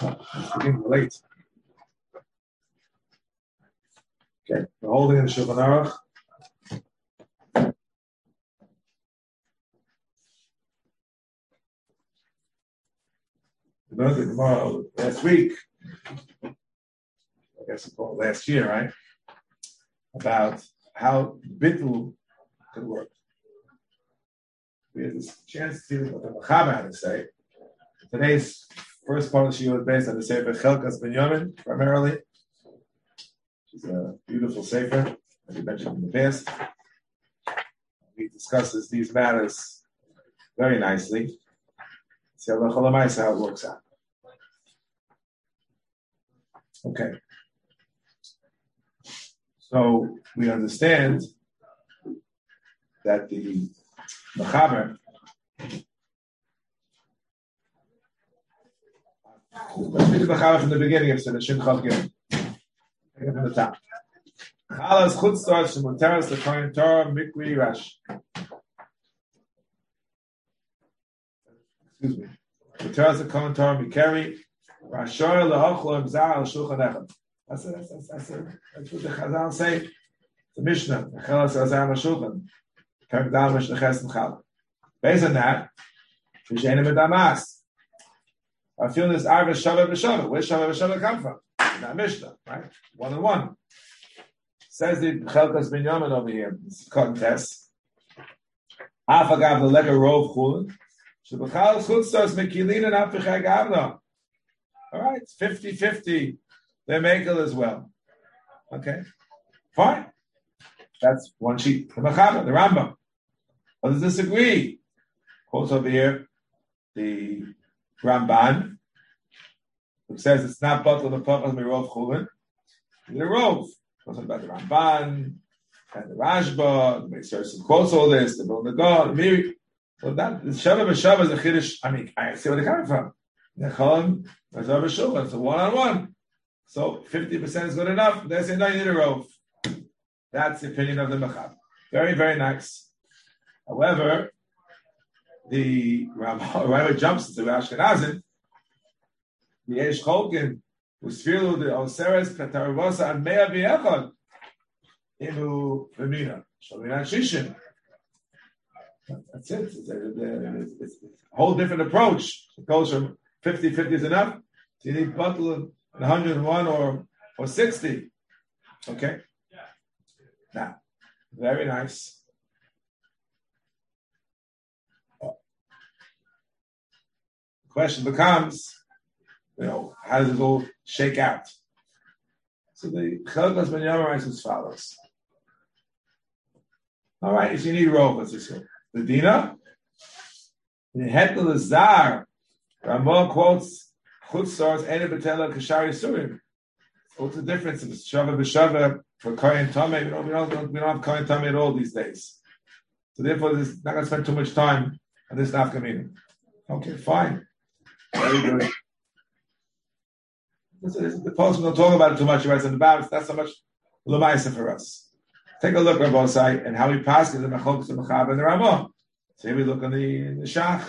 Beginning late. Okay, we're holding in the Shulchan Aruch. Last week, I guess it's called last year, right? About how bittul could work. We had this chance to see what the Machaber had to say. Today's first part of the is based on the Sefer Chelkas Binyamin, primarily. It's a beautiful Sefer, as we mentioned in the past. He discusses these matters very nicely. See how it works out. Okay. So we understand that the Machaber Let's read the Machaber from the beginning of Shin Chav Gimel. Take it from the top. Chalas chutzos shemuteres lekoyin Torah mikri rash. Excuse me. Muteres lekoyin Torah mikeri rashoy lehochlo imzar al shulchan echad. That's it. That's, that's, that's, it. that's what the Chazal say. The Mishnah. Chalas azar al shulchan. Perk dal Mishnah ches mchal. Based on that, Fishenim Damas. I feel this Arva Shavah B'Shavah. Where's Shavah B'Shavah come from? That Mishnah, right? One and one. Says the Chelkas Binyamin over here. This contest. Afagav the lega rov chulin. Shebachal chutzos mekilin and afichag avna. All right, 50-50. They're makel as well. Okay, fine. That's one sheet. The Machaba, the Rambam. Others disagree. Quotes over here the Ramban, who says it's not bottle the pachas mirov chulin. The rov talking about the Ramban and the Rashba. Start some quotes all this. The Vilna Gaon, the. So that the Shabbat B'Shabbat is a chiddush. I mean, I see where they're coming from. Nechon, Razor B'Shulchan. It's a one on one. So fifty percent is good enough. They say no, you need a rov. That's the opinion of the Machab. Very, very nice. However, the Rabbi jumps into Ashkenazim, Eish Cholkin, who's filu the Oseres Kataravosa and Mea V'echad, Imu V'mina, Shalina Shishin. That's it. It's a, it's a, whole different approach. It goes from 50 50 is enough to you need bottle of 101 or, or 60. Okay? Now, very nice. question becomes, you know, how does it all shake out? So the Chelkas Ben Yom writes as follows. All right, if you need rope, let's just. The Dina, the Hetel Zar, Ramah quotes Chutzars Ene Betela Kashari Surim. What's the difference if it's Shava B'Shava for Kohen Tomei? We don't, we, don't, we don't have Kohen Tomei at all these days. So therefore, this is not going to spend too much time on this nafka Okay, fine. Very good. The post don't talk about it too much. Right? in the balance. That's so much lemaisa for us. Take a look both sides and how he pass in the machlokas the machab and the ramah. So here we look on the the shach.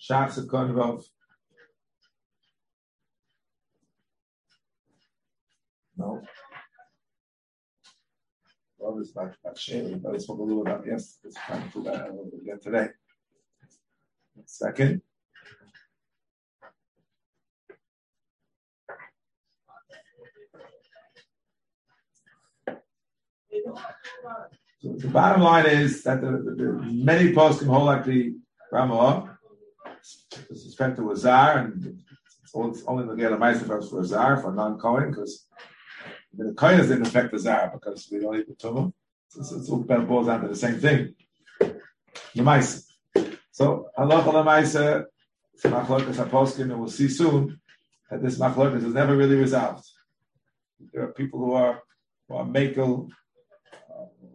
Shach's a. No. Well, this about about shaving, but I spoke a little about yes. It's do that a little today. Second. The bottom line is that the, the, the many posts can hold like the Ramah with respect to a zar, and it's only the get a meister for a zar for non-Kohen because the Kohen didn't affect the zar because we don't eat the tumah. So it's all boils down to the same thing. The mice. So halacha lemaisa, machlokas haposkim, and we'll see soon that this machlokas is never really resolved. There are people who are who are makel,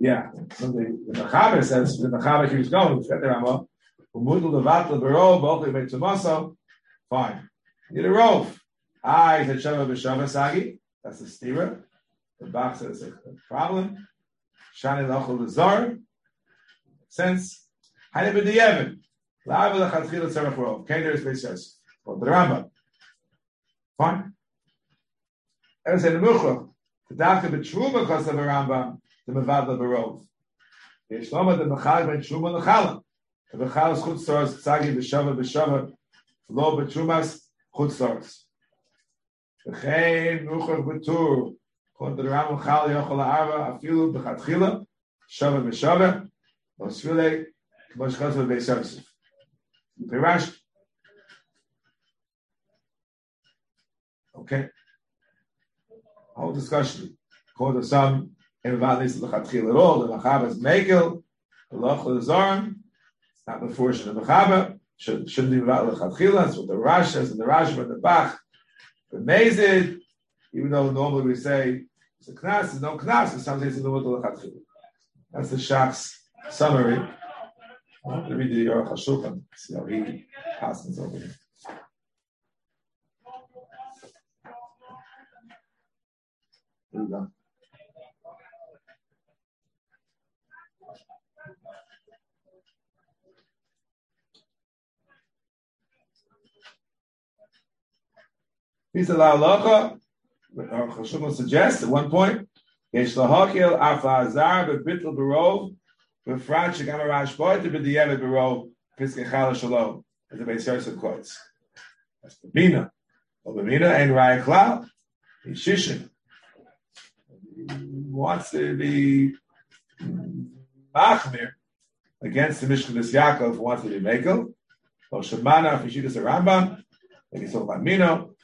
Yeah, the, the Mechaber says, the Mechaber keeps going, the Rama, Umudul Levatl Barov, Bochli Beitzumoso, fine. Need a rove. I said Shava B'Shava Sagi, that's the stira. The Bach says a problem. Shani Lachol Lezar, sense. Hani B'Diyeven, La'av L'Chatchil Tzarech Rov, Kender is Beis For the Rambam. Fine. I was saying the Muchach, the Dafka B'Truma Kosav Rambam, the Mevadla Barov. Yesh Loma the Mechal Ben Truma Lechala. The Mechal is Chutz Toras Tzagi B'Shava B'Shava Lo B'Trumas Chutz Toras. V'chein Nuchach B'Tur Kon the Ram Mechal Yochol Arba Afilu B'Chatchila Shava B'Shava Lo Sfilei K'mosh B'Beis Yosef. Pirash. Okay. Whole discussion. According to some, in Valis L'Chatchil at all. The Machaba is Mekel, the Loch L'Zorn. It's not the fortune of the Machaba. Should, shouldn't be about L'Chatchil. That's what the Rash says and the Rash and the Bach. The Mezid, even though normally we say it's a Knas, there's no Knas, in some cases in the middle of L'Chatchil. That's the Shach's summary. Let me read the Aruch HaShulchan, see how he passes over here. He said, "La'alacha." Chashuma suggests at one point, "Yesh lahakil afa azar bebitl berov befrat shegam arash boy to b'diyevet berov piskechala shalom." As the Beis Yosef quotes. That's Bina. Well, Bina ain't Raya Klal. He's Shishin. He wants to be Machmir against the Mishkenos Yaakov who wants to be Mekel. Well, Shemana, he a Rambam, and he's talking about Mino,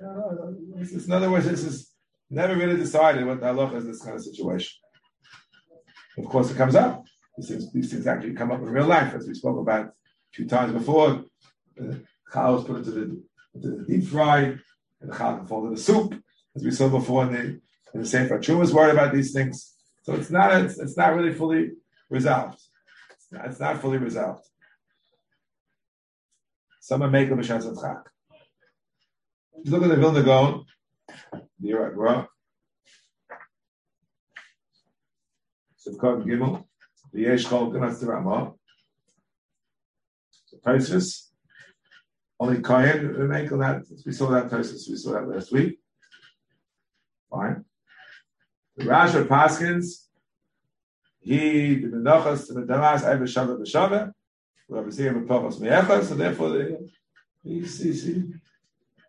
in other words, this is never really decided what the halacha is this kind of situation. Of course, it comes up. These things, these things actually come up in real life, as we spoke about a few times before. The chal is put into the, into the deep fry, and the chal can fall into the soup, as we saw before in the, in the Sefer Truma is worried about these things. So it's not it's, it's not really fully resolved. It's not, it's not fully resolved. Someone make a b'shas chak. Look at the Vilna Gaon, the Iraq Sivkot Gimel, the Yesh Chol Ganas Ramah. Tosis, only Kohen remain on that. We saw that Tosis, we saw that last week. Fine. The Rashi Paskins, he the Menachas the Damas Eiv Shabbat B'Shabbat. We have a Ziyam B'Pachas Me'echas, so therefore the he he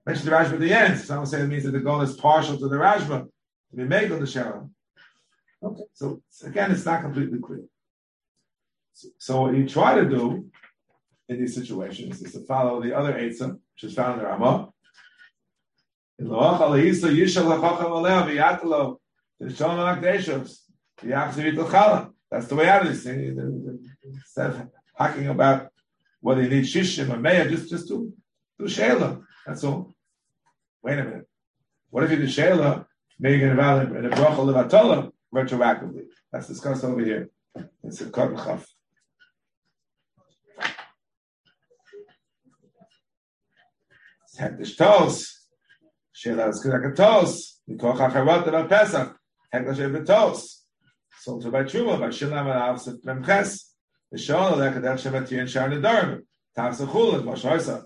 mentioned the Rashba at the end. Some say it means that the goal is partial to the Rashba to be made on the Shara. Okay, so again, it's not completely clear. So, so, what you try to do in these situations is to follow the other Eitzah, which is found in the Ramah. In Loach Alehisa Yishal Lachacham Aleh V'yatalo T'Shalom Akdeshos V'yachzir Chala. That's the way out of this thing. Instead of hacking about whether you need Shishim or Meya, just, just do, do Shelah. That's all. Wait a minute. What if you do Shayla, making it valid in a bracha levatola retroactively? That's discussed over here. It's a cut chaf. Hektish tos. Shayla is a tos. Mikoch acharot about Pesach. Hektish ever tos. So to by truma by shilam and avset memches. The shon lekadech shemet yin shar nedarim. Tavsa chulin, Moshe.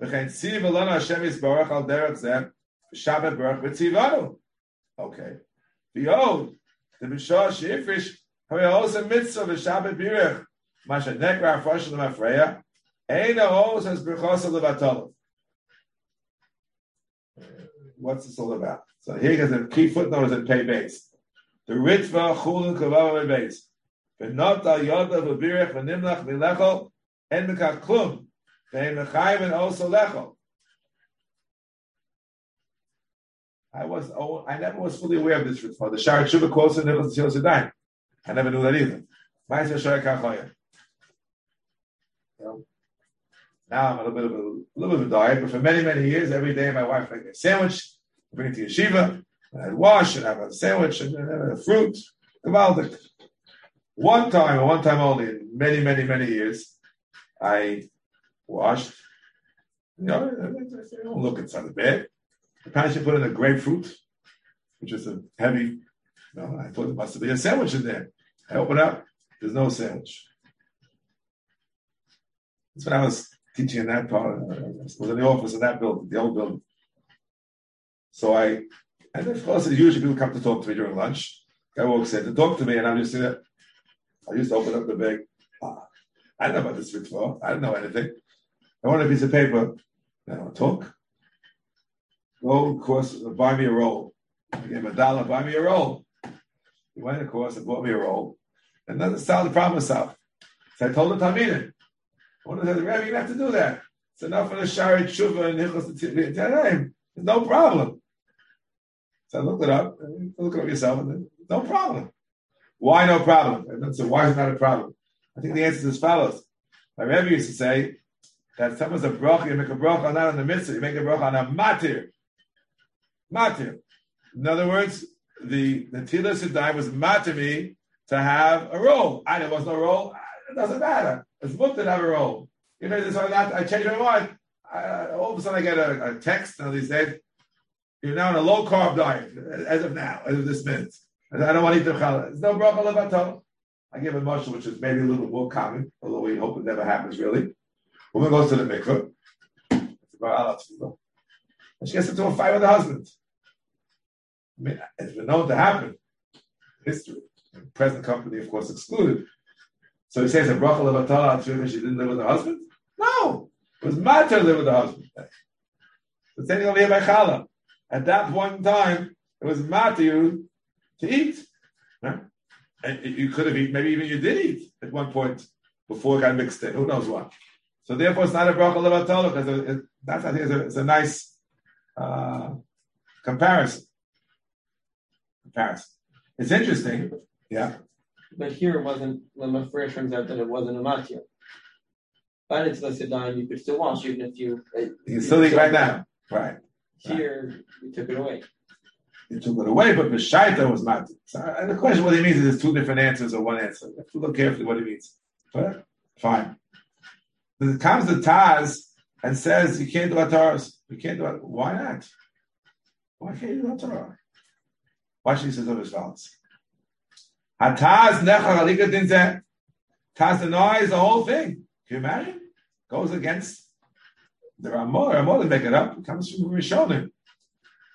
Okay. Behold, the Bishah Shifrish, Hare also mitzvah v'shabbat birich. Masha What's this all about? So here he has a key footnote is in pay base. The ritva chulun kavava base. But not al yodav v'birich v'nimlach v'lechol en mekak klum. And also lechol. I was oh, I never was fully aware of this ritva. The Shar Tshuva quotes in Nicholas Tzil I never knew that either. Now I'm a little bit of a, a little bit of a diet, but for many, many years, every day my wife make a sandwich, I bring it to yeshiva, and I'd wash and have a sandwich and, and a fruit. One time, one time only, in many, many, many years, I washed. You know, don't look inside the bed. Apparently, she put in a grapefruit, which is a heavy. You know, I thought there must be a sandwich in there. I open up, there's no sandwich. That's when I was teaching in that part. I was in the office in that building, the old building. So I, and of course, usually people come to talk to me during lunch. Guy walks in to talk to me, and I'm just there. I used to open up the bag. Ah, I don't know about this before. I don't know anything. I want a piece of paper. I to talk. Go, of course, uh, buy me a roll. I gave him a dollar, buy me a roll. He went, of course, and bought me a roll. And then solved the problem myself. So I told him, Talmidim, one of the Rabbi, you have to do that. It's enough for the Shari Tshuva and Hichos There's no problem. So I looked it up. Look it up yourself. And then, no problem. Why no problem? And then so why is it not a problem? I think the answer is as follows. My Rebbe used to say that someone's a bracha, you make a bracha not on the mitzvah, you make a bracha on a matir. Matir. In other words, the the Tila Siddai was matimi to have a role. I there was no role. It doesn't matter. It's booked to have a role. You know, so that I change my mind. I, all of a sudden, I get a, a text, and they said, "You're now on a low carb diet as of now, as of this minute." And I don't want to eat the challah. There's no bracha levato. I give a mushroom, which is maybe a little more common, although we hope it never happens really. Woman goes to the mikveh. And she gets into a fight with her husband. I mean, it's been known to happen. History. And present company, of course, excluded. So he says a bracha levatala because she didn't live with her husband? No, it was matter to live with her husband. But then over here by challah. At that point in time, it was matter you to eat. And you could have eaten, maybe even you did eat at one point before it got mixed in. Who knows what? So therefore, it's not a bracha levatala because that's I think it's a, it's a nice uh, comparison. Comparison. It's interesting. Yeah. But here it wasn't, when my first turns out that it wasn't a matir. But it's listed on, you could still wash even if you. Uh, you can still eat right now. Right. Here, right. you took it away. You took it away, but Beshaita was not. So, and the question, what he means is there's two different answers or one answer. You have to look carefully what he means. But fine. It comes to Taz and says you can't do a Ataras. You can't do it. Why not? Why can't you do should he say those thoughts? Hataz nechar. Taz denies the whole thing. Can you imagine? Goes against the Ramah. Ramah to make it up. It comes from Rishonim.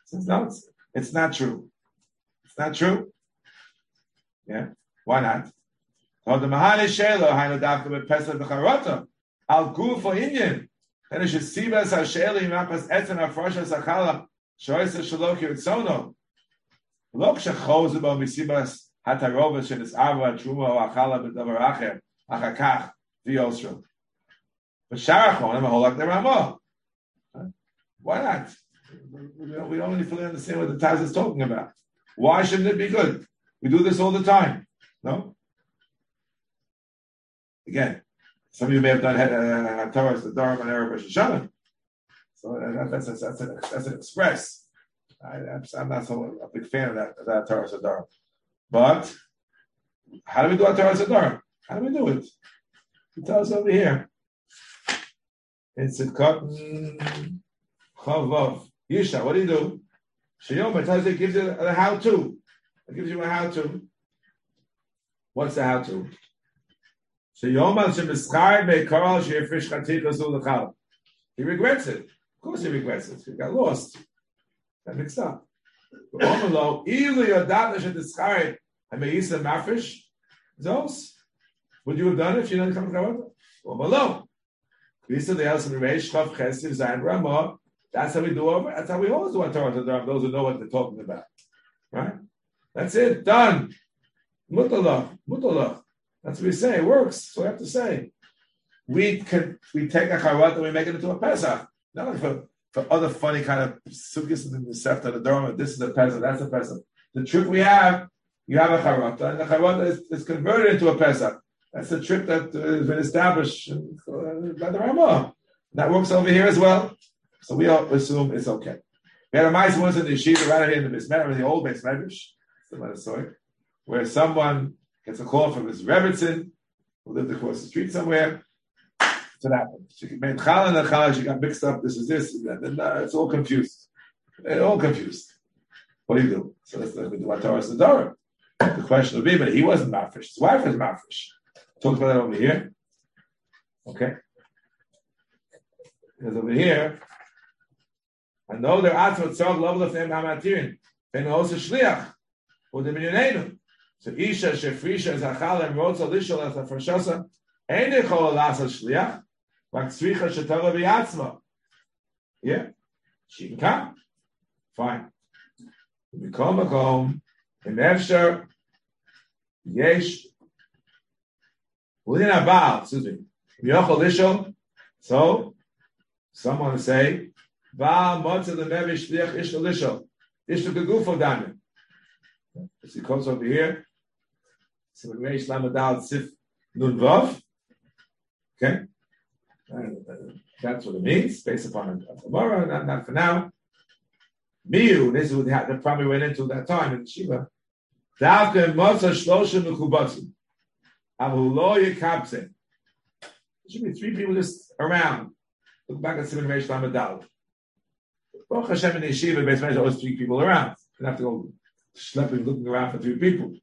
Says no, it's, it's not true. It's not true. Yeah. Why not? So the Al for Inyan. And it should see as Hasheli Mapas Etzan Afrasha Sakala Shoysa Shaloki Utsono. Lok Shachos about Misibas Hatarova Shinis Ava Truma Achala B'Davarachem Achakach V'Yosro. But Sharachon and Maholak Ramah. Why not? We don't really fully understand what the Taz is talking about. Why shouldn't it be good? We do this all the time. No? Again, some of you may have done uh, Torah, the Dharma, and Erev Rosh Hashanah. So uh, that's, that's, that's, an, that's an express. I, am not so a big fan of that, of that Torah Dharma. But how do we do Torah Sadar? How do we do it? He tells us over here. It's a cotton chavav. Yisha, what do you do? Shayom tells you, gives you a how to. It gives you a how to. What's the how to? He regrets it. Of course he regrets it. He got lost. Got mixed up. Ilu yodat she'efish and Meisa Mafish, Zos. Would you have done it if you didn't come to Kavod? Below. Visa the the Reish, Chav Chesiv, Zayin Ramah, That's how we do over. That's how we always do our Torah Tadarim. Those who know what they're talking about, right? That's it. Done. Mutalach. Mutalach. That's what we say. It works. So we have to say. We can we take a charot and we make it into a pesach. Not for, for other funny kind of sukkahs in the sefta the dharma. This is a pesach. That's a pesach. The trick we have, you have a charata, and the charata is, is converted into a pesach. That's the trick that has been established by the Ramah. That works over here as well. So we all assume it's okay. We had a nice one in the yeshiva right here in the Bismarck, the old Bismarck, where someone gets a call from his Rebbitzin, who lived across the street somewhere. So that she made challah and challah, she got mixed up. This is this, and, that, and uh, it's all confused. They're all confused. What do you do? So that's the what Torah is the Torah. The question would be, but he wasn't mafresh. His wife was mafresh. Talk about that over here. Okay. Because over here, I know to tzog level of them hamatirin. And also shliach. Or the minyanenu. So Isha Shefrisha Zachal and Rotza Lishal as a Frashasa, and they call Lasa Shliach, like Sricha Shatara Yeah, she can come. Fine. We come back home, and after Yesh, within a baal. excuse me, Yochel Lishal, so someone say, Baal Motza the mevish Shliach Ishal Lishal, Ishal Kagufo daniel. As he comes over here, the Reish Lamadal Sif Nun Vav, okay, that's what it means, based upon a Gemara, not, not for now. Miu, this is what they probably went into at that time in Shiva. Davka Mosa Yekabse. There should be three people just around. Look back at Simon Reish Lamadal. Baruch Hashem in Yeshiva, basically, always three people around. You have to go schlepping, looking around for three people.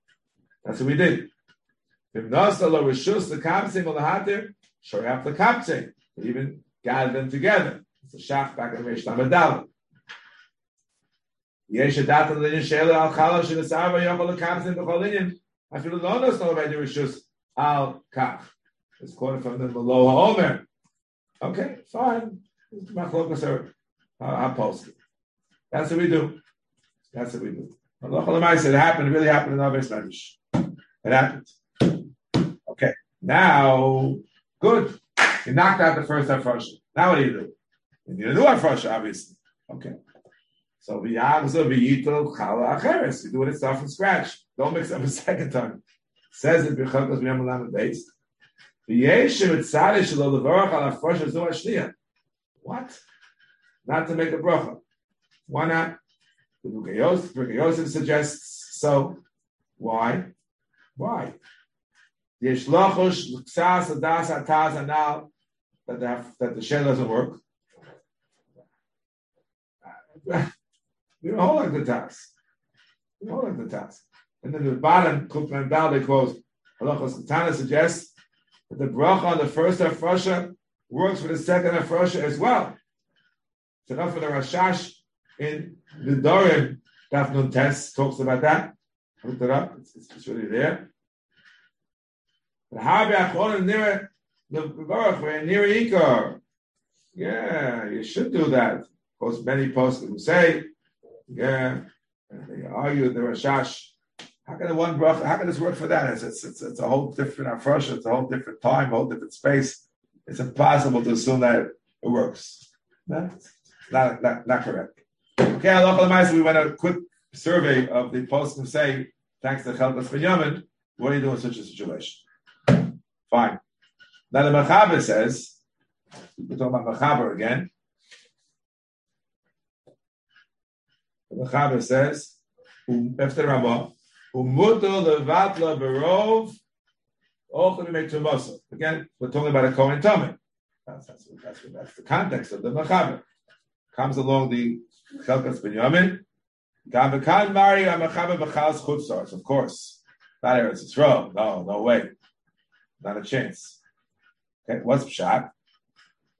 That's what we did. If Nasala was shus lekapse malahatir, sure have lekapse. We even gathered them together. It's a shach back in Rish Tamadal. Yesh adat l'inyan shela al chala shenesava yom lekapse b'cholinyan. I feel no Nasala by the rishus al kach. It's quoted from the Maloha Omer. Okay, fine. Machlokas are uh, That's what we do. That's what we do. It happened, it really happened in our Spanish. It happened. Okay, now, good. You knocked out the first Afrosha. Now what do you do? You need a new Afrosha, obviously. Okay. So v'yagza v'yito chala acheres. You do it start from scratch. Don't mix up a second time. Says it b'chakos b'yam olam base. V'yeshem et tzadeh shelo levarach al afrosh azu hashniya. What? Not to make a bracha. Why not? The Bukayos, Yosef suggests so. Why? Why? That the, that the shell doesn't work. We don't hold like the tax. We don't hold like the tax. And then the bottom, Kufman Dal, they quote, Halachos Katana suggests that the bracha on the first Afrosha works for the second Afrosha as well. So enough for the Rashash in the Dorim, Daf Test talks about that. I looked it up, it's, it's, it's really there. Yeah, you should do that. Of course, many will say yeah, they argue the Rashash. How can the one bracha? How can this work for that? It's, it's, it's, it's a whole different afresh. It's a whole different time, a whole different space. It's impossible to assume that it works. That's not, not, not correct. Okay, Allah we went a quick survey of the post and say, thanks to Chelkas Binyamin, what do you do in such a situation? Fine. Now the Machaber says, we're talking about Machaber again. The Chaber says, um, after Rabbah, Umuto levatla berov. Again, we're talking about a Kohen Tomei. That's, that's, that's, that's the context of the Machaber. Comes along the Chelkas Binyamin. Gavakan Mari Amachaber B'chaz Chutzars, of course. Not Eretz Yisrael. No, no way. Not a chance. Okay, what's Pshat?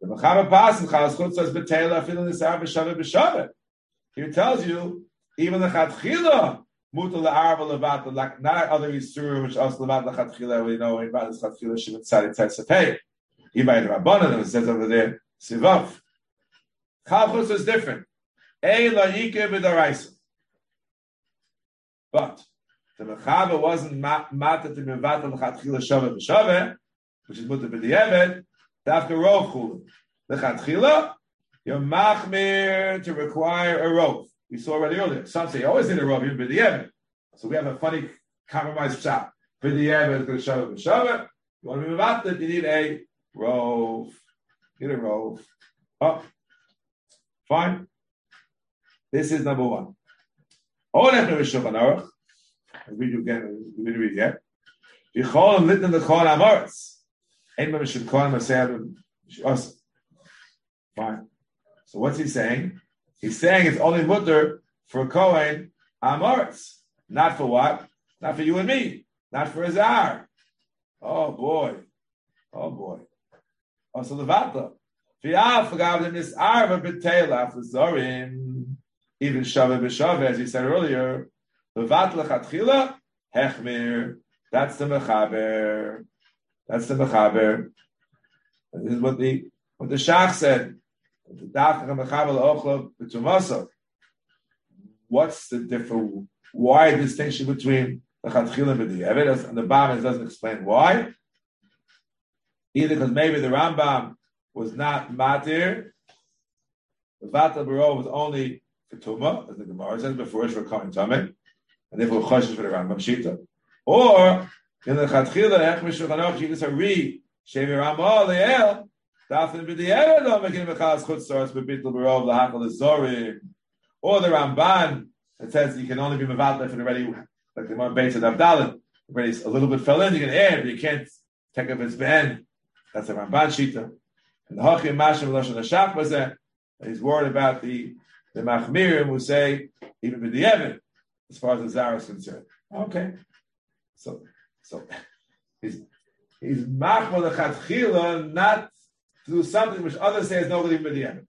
The Machaber Pas B'chaz Chutzars B'teila Afilu Nisar B'Shavet B'Shavet. He tells you even the chatchila mutal la'arva levat not other isur which also levat lechatchila we know about chatchila she would say it's a pay. Even the rabbanon it says over there sivav. Chalchus is different. But the Mechaber wasn't matat to mevatel lechatchila shava b'shava, which is mutter b'di'evet, dafka rov chulu. Lechatchila, you're machmir to require a rov. We saw already earlier. Some say oh, always need a rov, even b'di'evet. So we have a funny compromise shot. B'di'evet is shava b'shava. You want to be mevatel, you need a rov. Get a rov. Oh, fine. This is number one. Is Shulchan Aruch. I read you again. We read again. The Amoritz. A. Fine. So what's he saying? He's saying it's only mutter for Kohen Amoritz. Not for what? Not for you and me. Not for Azar. Oh boy. Oh boy. Oh, so Levata. V'yal forgot in this arva b'teila for Zorim. Even Shava b'Shava, as he said earlier, Levat lechatchila hechmir. That's the mechaber. That's the mechaber. This is what the what the Shach said. What's the difference? Why distinction between the chatchila and the? And the Bam doesn't explain why. Either because maybe the Rambam was not matir, the Vatal Baro was only for Tuma, as the Gemara says before, it's for coming Tameh, and therefore Choshesh for the Rambam Shita. Or, in the Chatchila, Ech Mishulchan you can say, Re, Shevi Ramah, Le'el, Dafin B'di'er, Lo Mekin Mechaz Chutz Soros, B'bitl Barov, Zorim. Or the Ramban, that says you can only be Mevatel if it already, like the Gemara Beitz of Abdallah, already a little bit fell in, you can add, but you can't take up its Ben. That's the Ramban Shita. And the Hachim Mashim Lashon Hashach was there. He's worried about the the Machmirim will say even with the Evan, as far as the Zara is concerned. Okay, so so he's he's Machmal the Chatchila not to do something which others say is no good even with the Evan.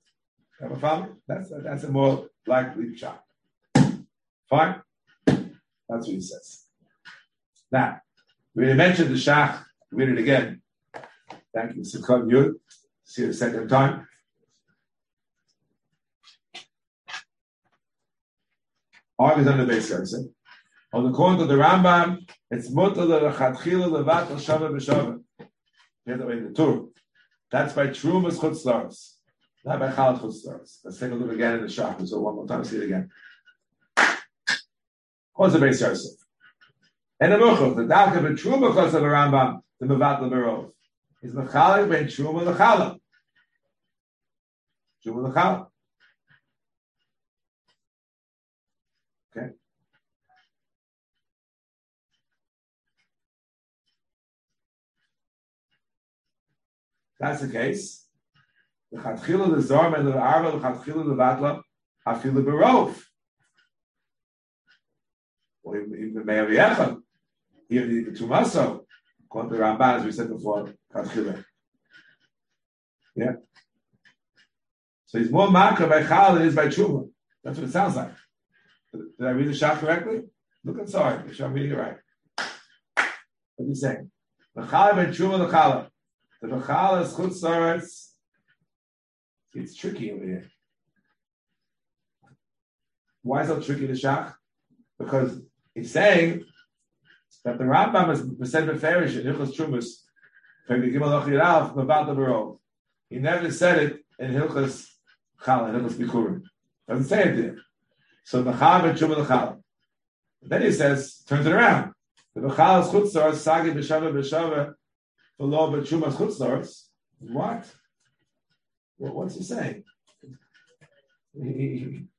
Have a problem? That's a, that's a more likely shot. Fine, that's what he says. Now we mentioned the Shach. Read it again. Thank you, Sikon Yud. See it a second time. Argues on the Beis Yosef. On the according to the Rambam, it's mutter the chatchila levat al shava b'shava. Get away the tour. That's by Trumas chutzlaris, not by chalat chutzlaris. Let's take a look again in the shop. So one more time, see it again. What's the Beis Yosef? And the muchach, the dalka of truma because of the Rambam, the mevat leberov, is mechalik ben truma lechala. Truma lechala. Okay. That's the case. The chatchila the zorm and the arba the chatchila the batla hafilu berov. Or even the me'av yechad. Here the tumaso. According to the Ramban, as we said before, chatchila. Yeah. So he's more makar by chal than he is by tshuva. That's what it sounds like. Did I read the shot correctly? Look inside. Make I'm reading it right. What are you saying? L'chala ben truma l'chala. The l'chala is chutz It's tricky over here. Why is it tricky the shach? Because it's saying that the Rambam is said beferish in Hilchos Trumas, he never said it in Hilchos Chala, Hilchos Bikurim. Doesn't say it there. So the Chav and Shuma the Then he says, turns it around. The Bechal is Chutzor, Sagi B'Shava B'Shava, the law of Shuma is Chutzor. What? Well, what's he saying?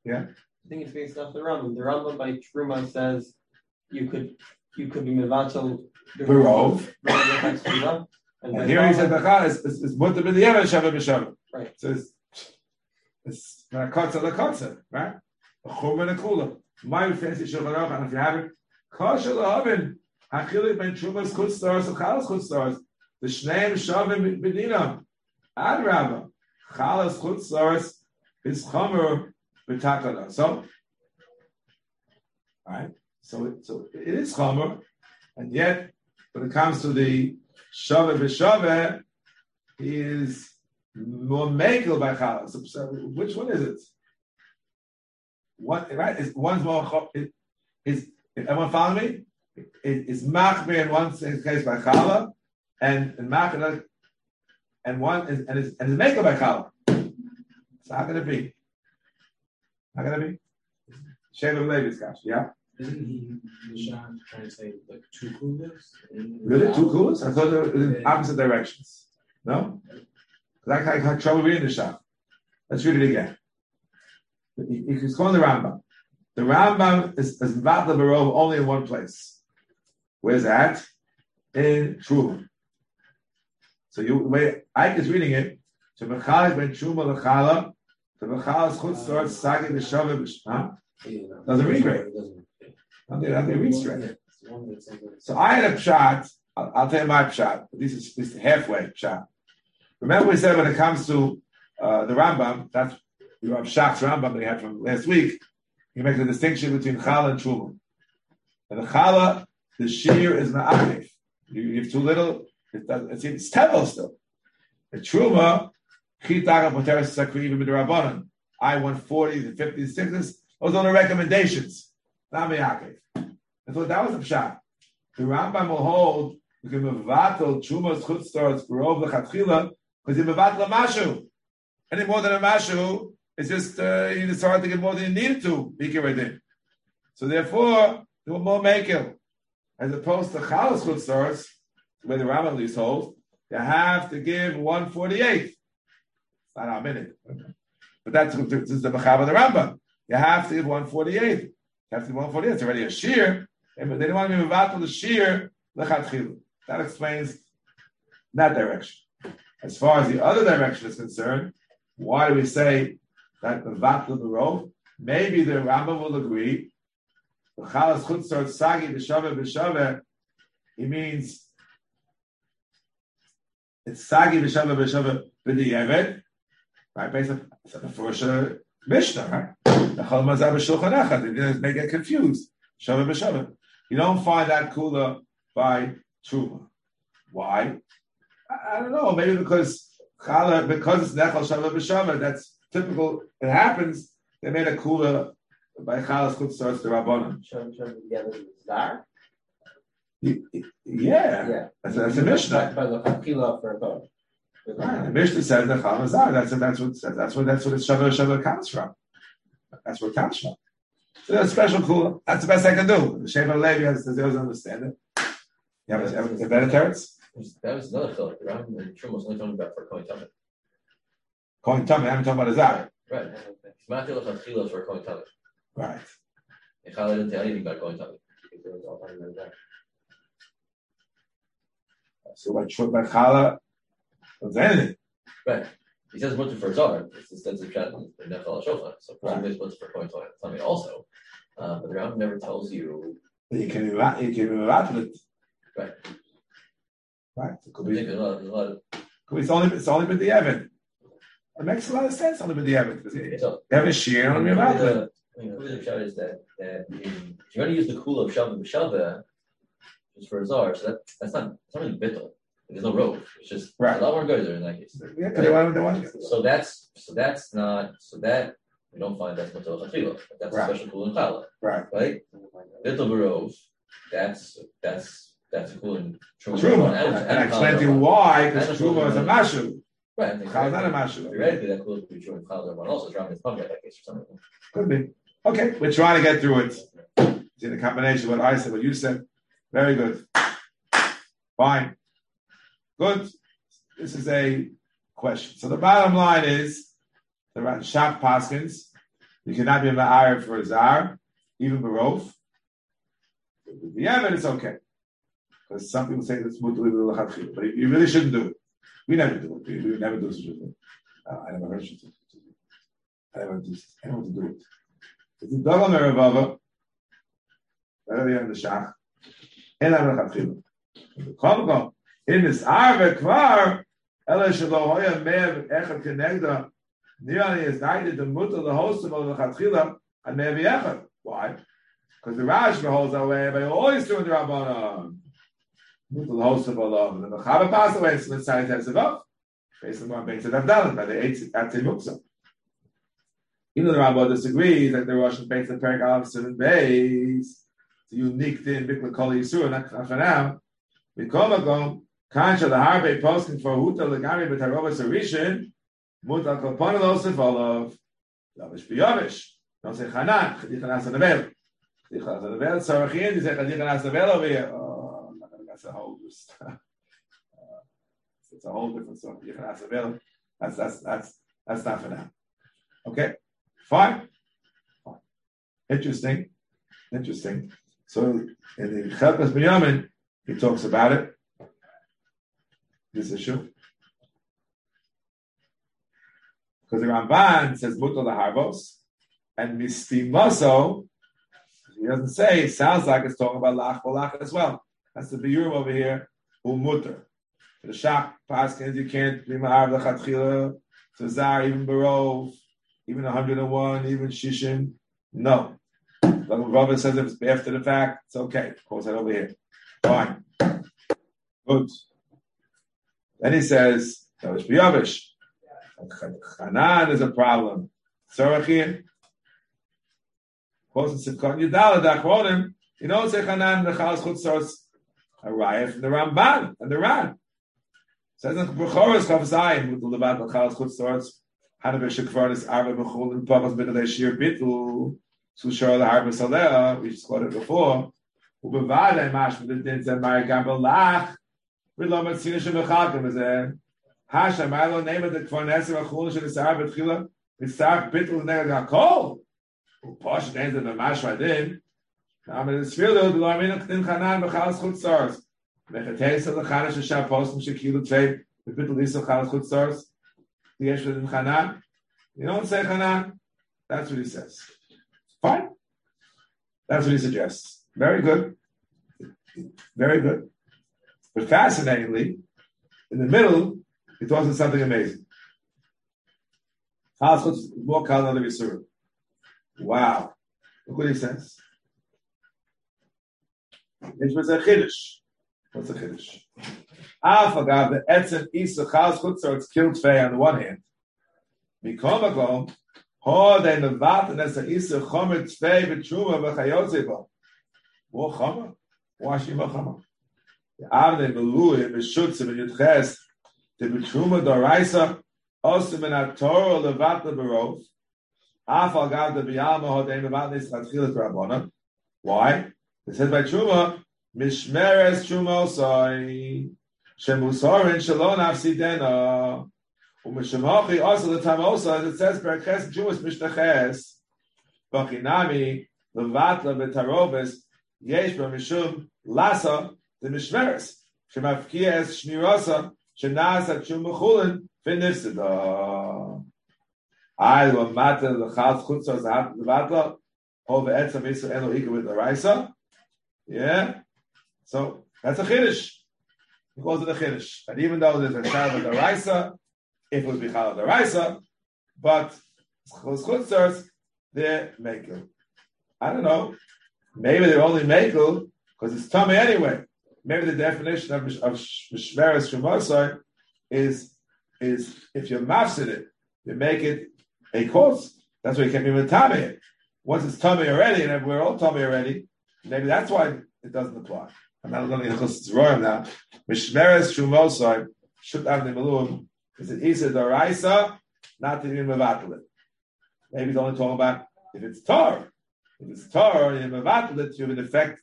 yeah. I think it's based off the Rambam. The Rambam by Truma says you could you could be mevatel the rov. And, here he said the is is, mutter b'di'evet shava b'shava. Right. So it's it's not kotza la right? a chum and a kula. My fancy shulchan aruch, and if you haven't, kosher lahavin, hachilik ben trumas chutz stars and chalas chutz stars. The shneim shavim. Ad rabba, chalas chutz stars is chomer b'takada. So, right? So, it, so it is chomer, and yet when it comes to the shaveh b'shaveh, he is more makel by challah. So, which one is it? One right? Is one's more is, is everyone follow me? Is machmir in one case by challah, and and machmir and one is and is and is makel by challah. So how can it be? How can it be? Sheva Levi's gosh, yeah. Isn't he Nishan trying to say like two coolers? Really, two kulas? I thought they were in opposite directions. No, because I, I had trouble reading the shop. Let's read it again. He's calling the Rambam. The Rambam is, is Vatla Barov only in one place. Where's that? In Truma. So you wait. Ike is reading it. To Mechalik ben Truma lechala. To Mechala's chutz starts sagi b'shavah b'shma. Doesn't read right. Doesn't read straight. So I had a shot. I'll, I'll tell you my shot. This is this is halfway shot. Remember we said when it comes to uh, the Rambam, that's you have Shach's Rambam that we had from last week. He makes a distinction between Chala and Truma. And the Chala, the shear is Ma'akif. You give too little, it it's, it's Tevel still. The Truma, Chitaga Poteres Sakri, even Rabbanan. I 140, the 50, the 60s, those are the recommendations. And so that was the shot. The Rambam will hold, you can move Vatal, Truma's Chutzstar's Barov Lechatchila, because you mevatel a mashu. Any more than a mashu, it's just uh, you decide to get more than you need to. Mikir So therefore, do more makel. As opposed to chalas chutzars, where the Rambam least holds, you have to give 148. It's not our minute. But that's this is the Machab of the Rambam. You have to give 148. You have to give 148. It's already a shear. They don't want to be mevatel the shear, That explains that direction. As far as the other direction is concerned, why do we say that the vatl the road? Maybe the Rambam will agree. He means it's sagi b'shave b'shave b'di'evet, right? Based on the first Mishnah, right? The chol mazah b'shulchan echad. They get confused. Shave b'shave. You don't find that kula by truma. Why? I, don't know, maybe because challah, because it's nechal shalom b'shama, that's typical. It happens. They made a kula by chalas kut starts the rabbanon. Together with zar. Yeah, yeah. That's, that's a mishnah. By the chakila for a Right. Ah, the Mishnah says the Chalazar. That's that's what that's what that's what it's Shavah Shavah comes from. That's where it comes from. So that's special kula. That's the best I can do. The Sheva Levi has doesn't understand it. You have a, a better teretz? That was another chilek. The Ram and Truma was only talking about for Kohen Tamid. Kohen Tamid, I'm talking about a Zar. Right. Matthew was Chilos for Kohen Tamid. Right. And Chala didn't tell anything about Kohen Tamid. So by by Chala, anything. Right. He says mutter for Zar. It's extensive chat in Nefal Shofar. So presumably it's mutter for Kohen Tamid also. Uh, but the Ram never tells you. You can you can rattle it. Right. Right? It could be, a lot, a lot of... could be it's only it's only with the Evan. It makes a lot of sense only with the Evan. So, they have a shear on your mouth. The shot is that, that if you're going to use the cool of Shabbat B'Shabbat, just for a czar, so that, that's not, it's not really bittul. There's no rope. It's just right. a lot more good in that case. Yeah, because they want, they want. So that's so that's not so that we don't find that's matzah chachila. That's right. a special cool in challah. Right. Right. Bittul barov. That's that's that's including truma. Truma. And, and, and I explained to you why, because truma is a mashu. Right. Chal is not a mashu. Theoretically, that could be true in chal everyone else is around his pumpkin that case or something. Could be. Okay, we're trying to get through it. It's in a combination of what I said, what you said. Very good. Fine. Good. This is a question. So the bottom line is the Shach Paskins, you cannot be a ma'ar for a zar, even barof. The evidence, okay. Because some people say it's mutu but you really shouldn't do it. We never do it. We, never do such a thing. Uh, I never heard such a thing. I never do. I never do it. It's a double. Whatever you have the shach. אין להם לכתחילה. בכל מקום, אם נסער וכבר, אלא שלא היה מאה אחד כנגדו, נראה לי הזניידת המוטר להוסם או לכתחילה, על מאה ואחד. Why? Because the Rash holds that way, but you're always doing the Rabbanon. The host of Allah. And the Chava passed away, so let's say it's above. based on what Beis Avdalim, that they ate at Timuksa. Even though the Rambam disagrees that the Russian Beis and Perik Aleph Seven Beis, it's a unique thing, Bikla Kol Yisur, not for now. Mikomakom, Kansha the Harbe posting for Huta Legami B'Tarovas Arishin, Muta Kolpon Elosif Olav, Yavish B'Yavish. Don't say Chanan, Chadich Anas Anavel. Chadich Anas Anavel, Sarachin, you say Chadich Anas Anavel over here. Oh, I'm not going to guess a whole It's a whole different story. Chadich Anas Anavel. That's, that's, that's, that's not for now. Okay? Fine. Interesting. Interesting. So in the Chelkas Binyamin, he talks about it. This issue. Because the Ramban says Mutal Harbos, and Mistimoso, he doesn't say, sounds like it's talking about Lach Balach as well. That's the Biurim over here, Umutter. The Shach Paskins, you can't be Ma'ar Lechatchila, to Zar, even Barov, even 101, even Shishin. No. Rabbi says if it's after the fact, it's okay. Of course, that over here. Fine. Good. Then he says, Yavish Biyavish. Hanan is a problem. Sorachin. Quotes in Simchat Yudala, Dachronim. You don't say Hanan, the Chalas Chutzos, a riot from the Ramban and the Ran. Says in Bechoros Chavzayim, with the Levat, the Chalas Chutzos, Hanabe Shekvarnis Arba Bechul and Pavas Bidale Shir Bitul, Sushar the Harba Salera, we just quoted before, Ubevada Mash with the Din Zemar Gambel Lach, with Lomat Sinish and Bechakim is there. Hashem, I don't name it the Kvarneser Achul Shir Nisar Betchila, Nisar Bitul Negad HaKol, Posh names it the Mash Radin, Am in Sfilu, the Lamin Din Chanan Bechalas Chutzars, Mechates of the Chanash Shah Postum Shekilu Tvei, the Bitul Lisa Chalas Chutzars, the Yeshua in Chanan. You don't say Chanan. That's what he says. Fine. That's what he suggests. Very good. Very good. But fascinatingly, in the middle, he talks about something amazing. More color than the Wow. Look what he says. It was a chiddush. What's a chiddush? Alf agav the etzem isa chaz chutzor it's killed fei on the one hand. Mikom ho de nevat and a isa chomer chomer? Levat chatchilas rabbanon. Why? It says by truma mishmeres truma osai shemusorin shalon afsidena umeshemhachi also the time also as it says berches Jewish mishtaches bachinami levatla betaroves yesh b'mishum lasa the mishmeres shemafkias shmirasa shenasa chum b'chulin v'nifsida. I will matter the chaz chutzah zahat levatla over etzam isu eno with the raisa. Yeah? So that's a chiddush. He calls it a chiddush. And even though there's a of the raisa, if it would be chal the raisa, but chutzars, they're makel. I don't know. Maybe they're only makel because it's tummy anyway. Maybe the definition of of shmeres shemosai is is if you're mafsid it, you make it a course. That's why you can't even tummy Once it's tummy already, and we're all tummy already, maybe that's why it doesn't apply. I'm not going to Hilchos Tzroim now. Mishmeres Shumosai should have the Malum. Is it Isa Daraisa? Not to even Mevatel it. Maybe he's only talking about if it's Tar. If it's Tar and Mevatel it, you've in effect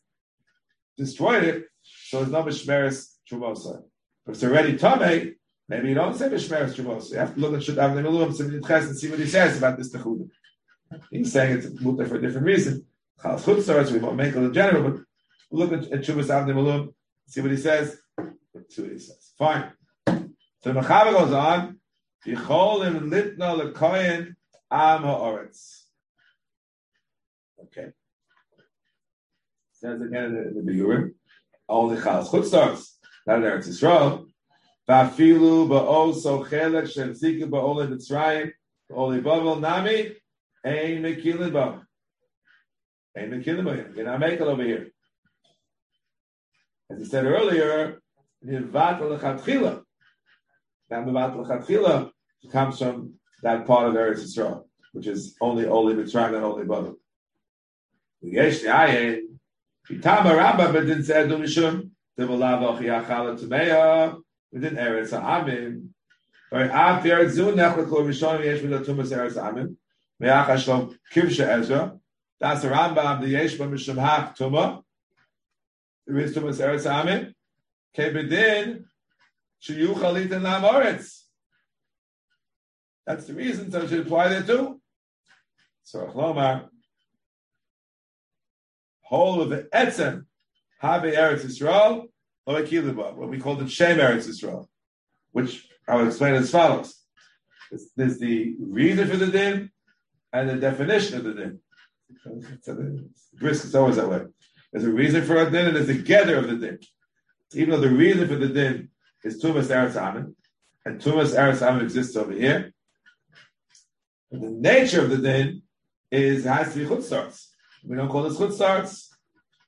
destroyed it. So it's not Mishmeres Shumosai. If it's already Tame, maybe you don't say Mishmeres Shumosai. You have to look at Shut Avnei Miluim and see what he says about this Techudim. He's saying it's mutter for a different reason. Chal Chutzar, we won't make it in general, but look at, at Shuvas Avnei see what he says. What he says. Fine. So the Mechaber goes on. Yicholim litna lekoyin am ha'oretz. Okay. Says again in the, the Bigurim. Only Chaz Chutzars. Not in Eretz Yisrael. Vafilu chelek shem zika ba'ol in Mitzrayim. Oli bavel nami. Ein mekilin ba. Ein mekilin ba. You're not making over here. As I said earlier, Nivat lechatchila. Now, Mevat L'Chatchila comes from that part of Eretz Yisrael, which is only only Mitzrayim and only Babel. Yesh Ayin, Itama Rambam Bedin Zedu Mishum, Tibulav Ochi Achala Tumeya, Bedin Eretz Ha'amim, or Av Eretz Zu Nechlet Kol Rishon Yesh Midah Tumas Eretz Ha'amim, Me'ach Hashlom Kivsha Ezra, the Rambam, the Yesh Mishum Hach Tumah, there is Tumas Eretz Ha'amim, Kebedin, That's the reason, so it should apply there too. So Achlomar, whole of the Etzem, Have Eretz Yisrael, what we call the Shem Eretz Yisrael, which I will explain as follows. There's, there's the reason for the din and the definition of the din. Brisk is always that way. There's a reason for a din and there's a gather of the din. Even though the reason for the din is Tumas Eretz Amin, and Tumas Eretz Amin exists over here, the nature of the din is has to be chut starts. We don't call this chut starts.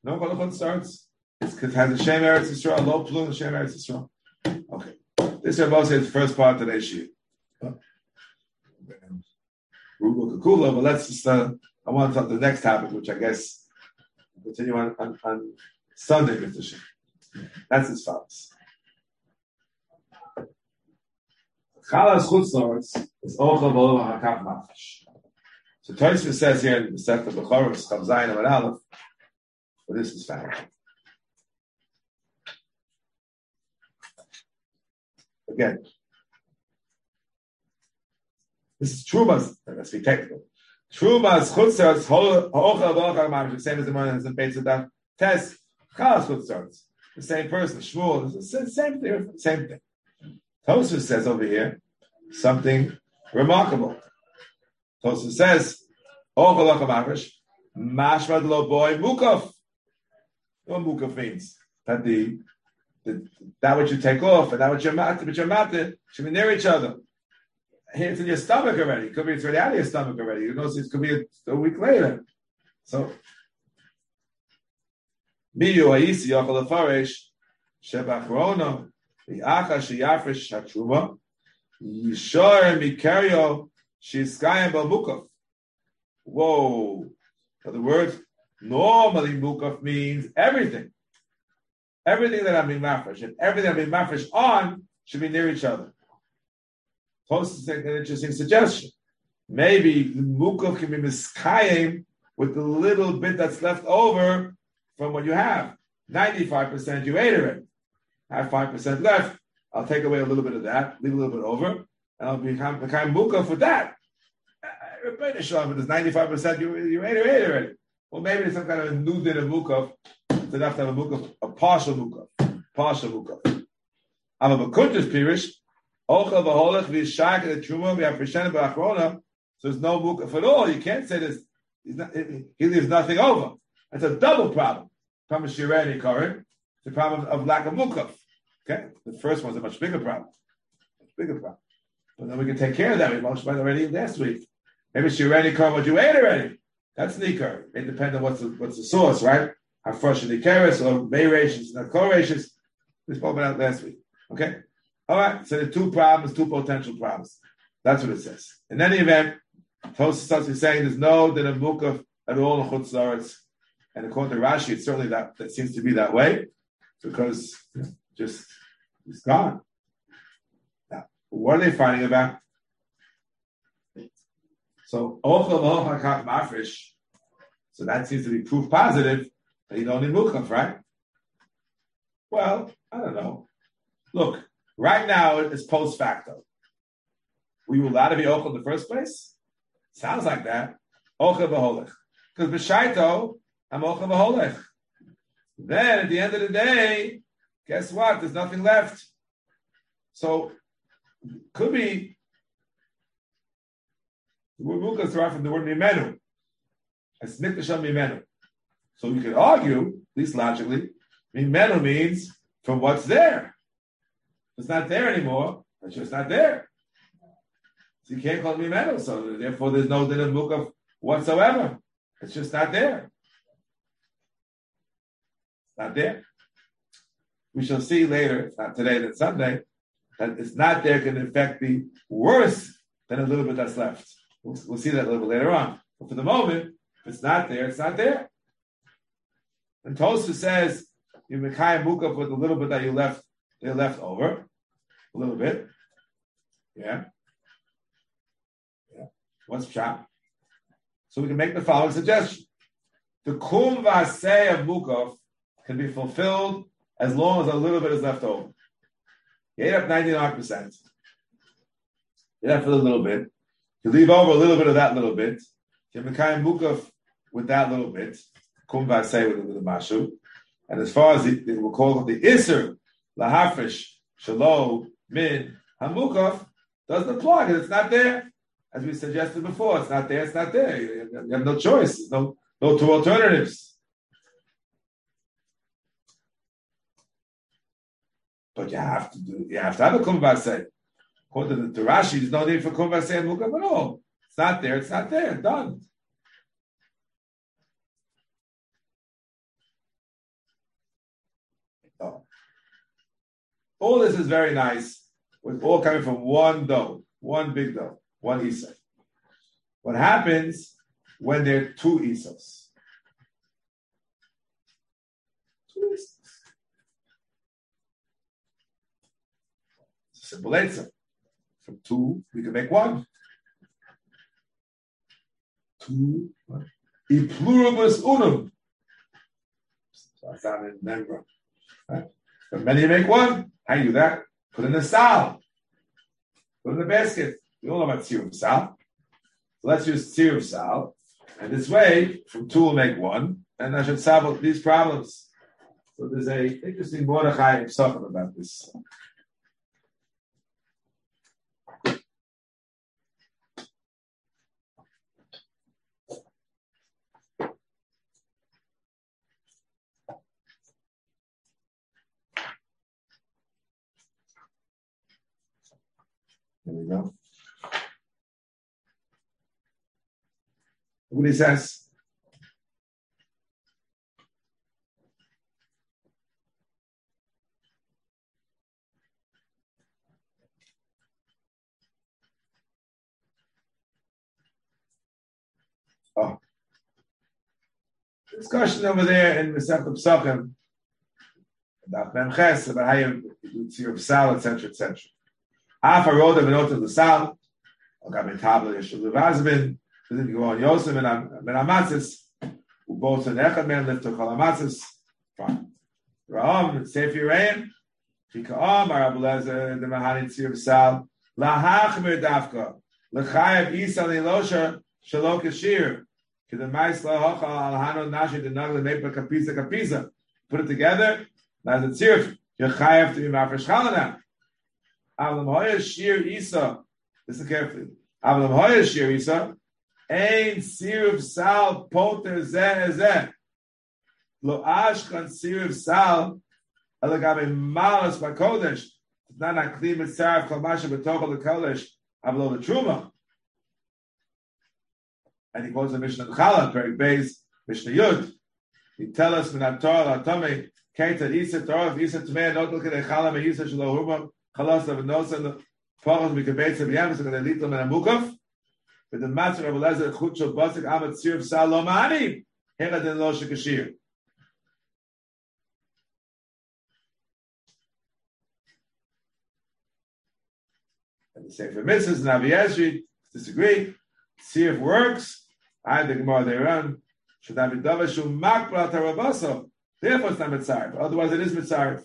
We don't call it chut starts. It's, it has a Shem Eretz Yisrael, low plum, Shem Eretz Yisrael. Okay. This is about the first part of today's shir. Kula, but let's just, uh, I want to talk the next topic, which I guess continue on, on, on Sunday, Mr. That's as follows. Chalas chutzlords is ochel v'olo hakav mafish. So Tosfos says here in the Sefta Bechoros Chav Zayin Amar Aleph, but this is found. Again, this is Trumas. Let's be technical. Trumas chutzlords ochel v'olo hakav mafish. The same as the one that's in Beit Zedah. Test chalas chutzlords. The same person. Shmuel. The same thing. Same thing. Tosfos says over here something remarkable. Tosfos says, "Oh, "Ochalach mashmad lo boy mukaf." What mukaf means that the, the that which you take off and that which you're matter, which you're matter should be near each other. Here it's in your stomach already. It could be it's already out of your stomach already. You know, it could be a, a week later. So, miyu ha'isi yochal afarish shebachrono Whoa. In other words, normally mukaf means everything. Everything that I'm being mafresh and everything I'm being mafresh on should be near each other. Post is an interesting suggestion. Maybe the mukaf can be miskayim with the little bit that's left over from what you have. 95% you ate already. Have 5% left. I'll take away a little bit of that, leave a little bit over, and I'll become, become muka for that. But there's 95% you, you ate, ate already. Well, maybe there's some kind of new din of mukaf. It's enough to have a mukaf, a partial mukaf. Partial mukaf. I'm a bakuntas pirish. Ochel v'holech v'yishak the truma v'yafrishen b'achrona. So there's no mukaf at all. You can't say this. He leaves nothing over. That's a double problem. Problem shireni karin. It's a problem of lack of mukaf. Okay, the first one's a much bigger problem. Much bigger problem. But then we can take care of that. We mentioned already last week. Maybe she already covered what you ate already. That's nikar. It depends on what's the what's the source, right? How fresh the keres or may not co-rations. We spoke about that last week. Okay? All right. So the two problems, two potential problems. That's what it says. In any event, Tosfos is saying there's no din of mukaf at all in chutz and according to Rashi, it's certainly that that seems to be that way because just it's gone. Now, what are they fighting about? So mafresh. So that seems to be proof positive that you don't need mukaf, right? Well, I don't know. Look, right now it's post facto. Were you allowed to be ochel in the first place? Sounds like that. Ochel b'holech. Because b'shaito, I'm ochel b'holech. Then at the end of the day, guess what? There's nothing left. So could be the word muka is derived from the word mimenu. It's nikdasham mimenu. So you could argue, at least logically, mimenu means from what's there. It's not there anymore. It's just not there. So you can't call it mimenu. So therefore, there's no din of whatsoever. It's just not there. Not there. We shall see later, it's not today, then Sunday, that it's not there can in effect be worse than a little bit that's left. We'll, we'll see that a little bit later on. But for the moment, if it's not there, it's not there. And Tosa says you Mekayim Mukaf with a little bit that you left, they left over. A little bit. Yeah. Yeah. What's Pshat? So we can make the following suggestion. The kum vaseh of Mukaf can be fulfilled as long as a little bit is left over. You ate up 99%. You left a little bit. You leave over a little bit of that little bit. You Mekayim Mukaf with that little bit. Kum vaseh with a little mashu. And as far as the, we'll call it the Isser, Lahafish, Shalom, Min, Hamukov, doesn't apply because it's not there. As we suggested before, it's not there, it's not there. You have no choice, no, no two alternatives. But you have to do, you have to have a kumbase. According to the Rashi, there's no need for kumbase and mukav at all. It's not there, it's not there, done. All this is very nice, with all coming from one dough, one big dough, one isa. What happens when there are two isos? Two isos. It's a simple answer. From two, we can make one. Two, e pluribus unum. So I found it in Denver. Right? But many make one. How you do that? Put in the sal. Put in the basket. We all know about tzir sal. So let's use tzir sal. And this way, from two will make one, and I should solve these problems. So there's a interesting Mordechai Psachim about this. There we go. What he says. Oh. Discussion over there in Masechet Psachim about Memches, about how you do tzir of sal, etc., etc. Half a road of the sal, or got a tablet, Yeshua Levazbin, go on Yosef and Amatzis, who both an Echad man lift to Kol Amatzis, fine. Ra'am, Seif Yiraim, Chika'am, Arabelezer, the Mahani Tzir Sal, Lahachmir Dafka, L'chayev Isa Nilosha, Shalok Yashir, Kedemais Lahocha, Alhano Nashi, the Nagla Mepa Kapisa Kapisa. Put it together, now the Tzir, you're to be Mafresh Chalana. Avlam Hoya Shir Isa, listen carefully. Avlam Hoya Shir Isa, Ein Siruv Sal Poter Zeh Zeh. Lo Ashkan Siruv Sal, Elagabe Malas Bakodesh, not a clean mitzvah Kol Masha B'Tochel LeKodesh, Avlo Truma. And he quotes the Mishnah Chala, Perik Beis, Mishnah Yud. He tells us min Torah Latome, Keita Isa Torah, Isa Tmei, not look at the Chala, Me Isa Shelo Hurma, Chalas of Nosa, Pachos Mikabetz of Yam, so they lead them in a Mukov. But the Master of Amat Sirv Salomani, Hera Den Lo Shekashir. And the same for Mrs. and Avi Ezri, disagree. See if works. I the Gemara they run. Should makbal. Therefore, it's not mitzarif. Otherwise, it is mitzarif.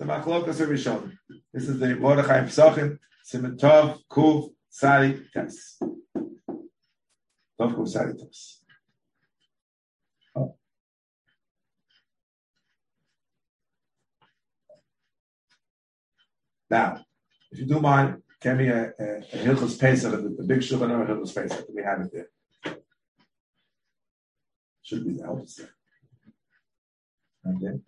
This is the Mordechai Pesachim Simon Tov Kuv Sari Tes. Tov Kuv Sari Tes. Oh. Now, if you do mind, can be uh, uh, a, a, a Hilchus Pesach, the, the big Shulchan Aruch Hilchus Pesach. We have it there. Should be the Hilchus there. Okay.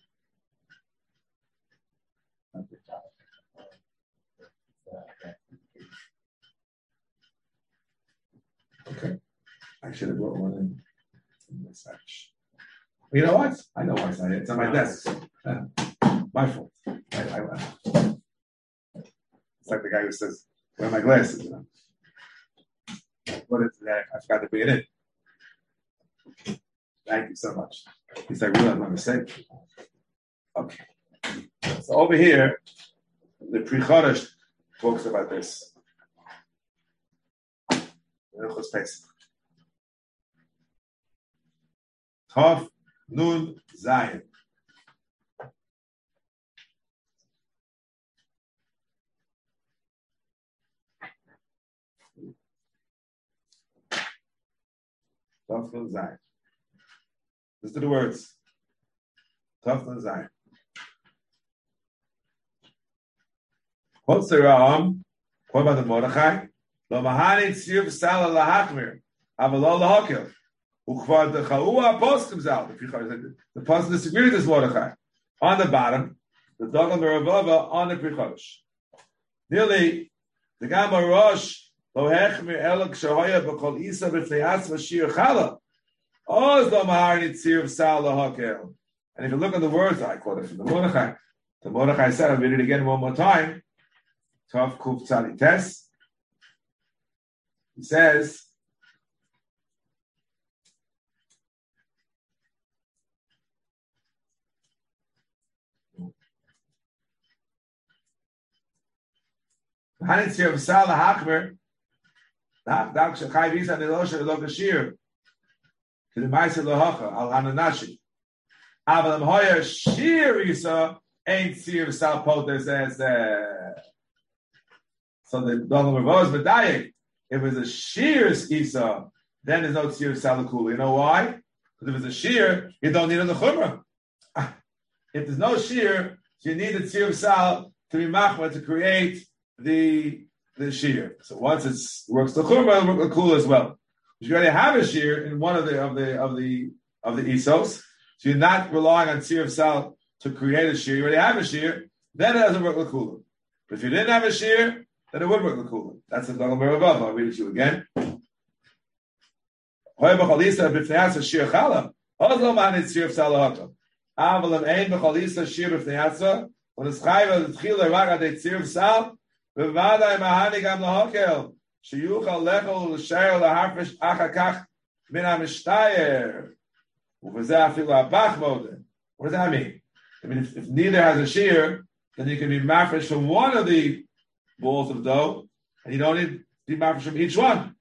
I should have brought one in. in my stash. You know what? I know why it's not. It's on my desk. Uh, my fault. I, I, It's like the guy who says, "Where are my glasses?" You know? What is that? I forgot to bring it. Thank you so much. He's like, "Really, my mistake." Okay. So over here, the Chodesh talks about this. Hilchos Pesach. Tov Nun Zayin. Tov Zayin. Listen to the words. Tov Nun Ram, quote about the Mordechai, Lo Mahani Tzir V'Sala Lahachmir, Avalo Lahakil. The person disagreed with this Mordechai. On the bottom, the Dogam Meravava on the Prichosh. Nearly, the Gamma Rosh, Lo Hechmir Elok Shahoya B'Kol Isa B'Fnei Atzma Shir Chala. Oz oh, Lo Mahani Tzir V'Sala Lahakil. And if you look at the words, I quote it from the Mordechai. The Mordechai said, I'll read it again one more time. Tov Kuf Tzali Tes. He says, Hanin Tzir V'Sal HaHachmer Dak Shechai Visa Nilosha Lo Gashir K'di Maisa Lohacha Al Hananashi. Aval Am Hoya Shir Isa Ain't Tzir V'Sal Potes as so the Dogam Ravoz Medayik if it's a sheer Isa then there's no Tzir V'Sal Kula. You know why? Because if it's a Shir, you don't need a Chumrah. If there's no sheer you need a Tzir V'Sal to be machma to create the the shear. So once it's works the chumrah, it'll the cool as well. You already have a shear in one of the of the of the of the isos, so you're not relying on tzir of sal to create a shear. You already have a shear, then it doesn't work the cooler. But if you didn't have a shear, then it would work the cooler. That's the Dagam Meravav. I'll read it to you again. Hoy b'chalisa b'fnei shear chala. Ozlo man it's shear of sal hakam. Aval ein b'chalisa shear b'fnei when it's chayva the tchila raga de tzir of sal. בוודאי מהני גם להוקל, שיוכל לאכול ולשאר להרפש אחר כך מן המשתייר. ובזה אפילו הבח מודה. What does that mean? I mean, if, if neither has a shear, then you can be mafresh from one of the balls of dough, and you don't need to be mafresh from each one.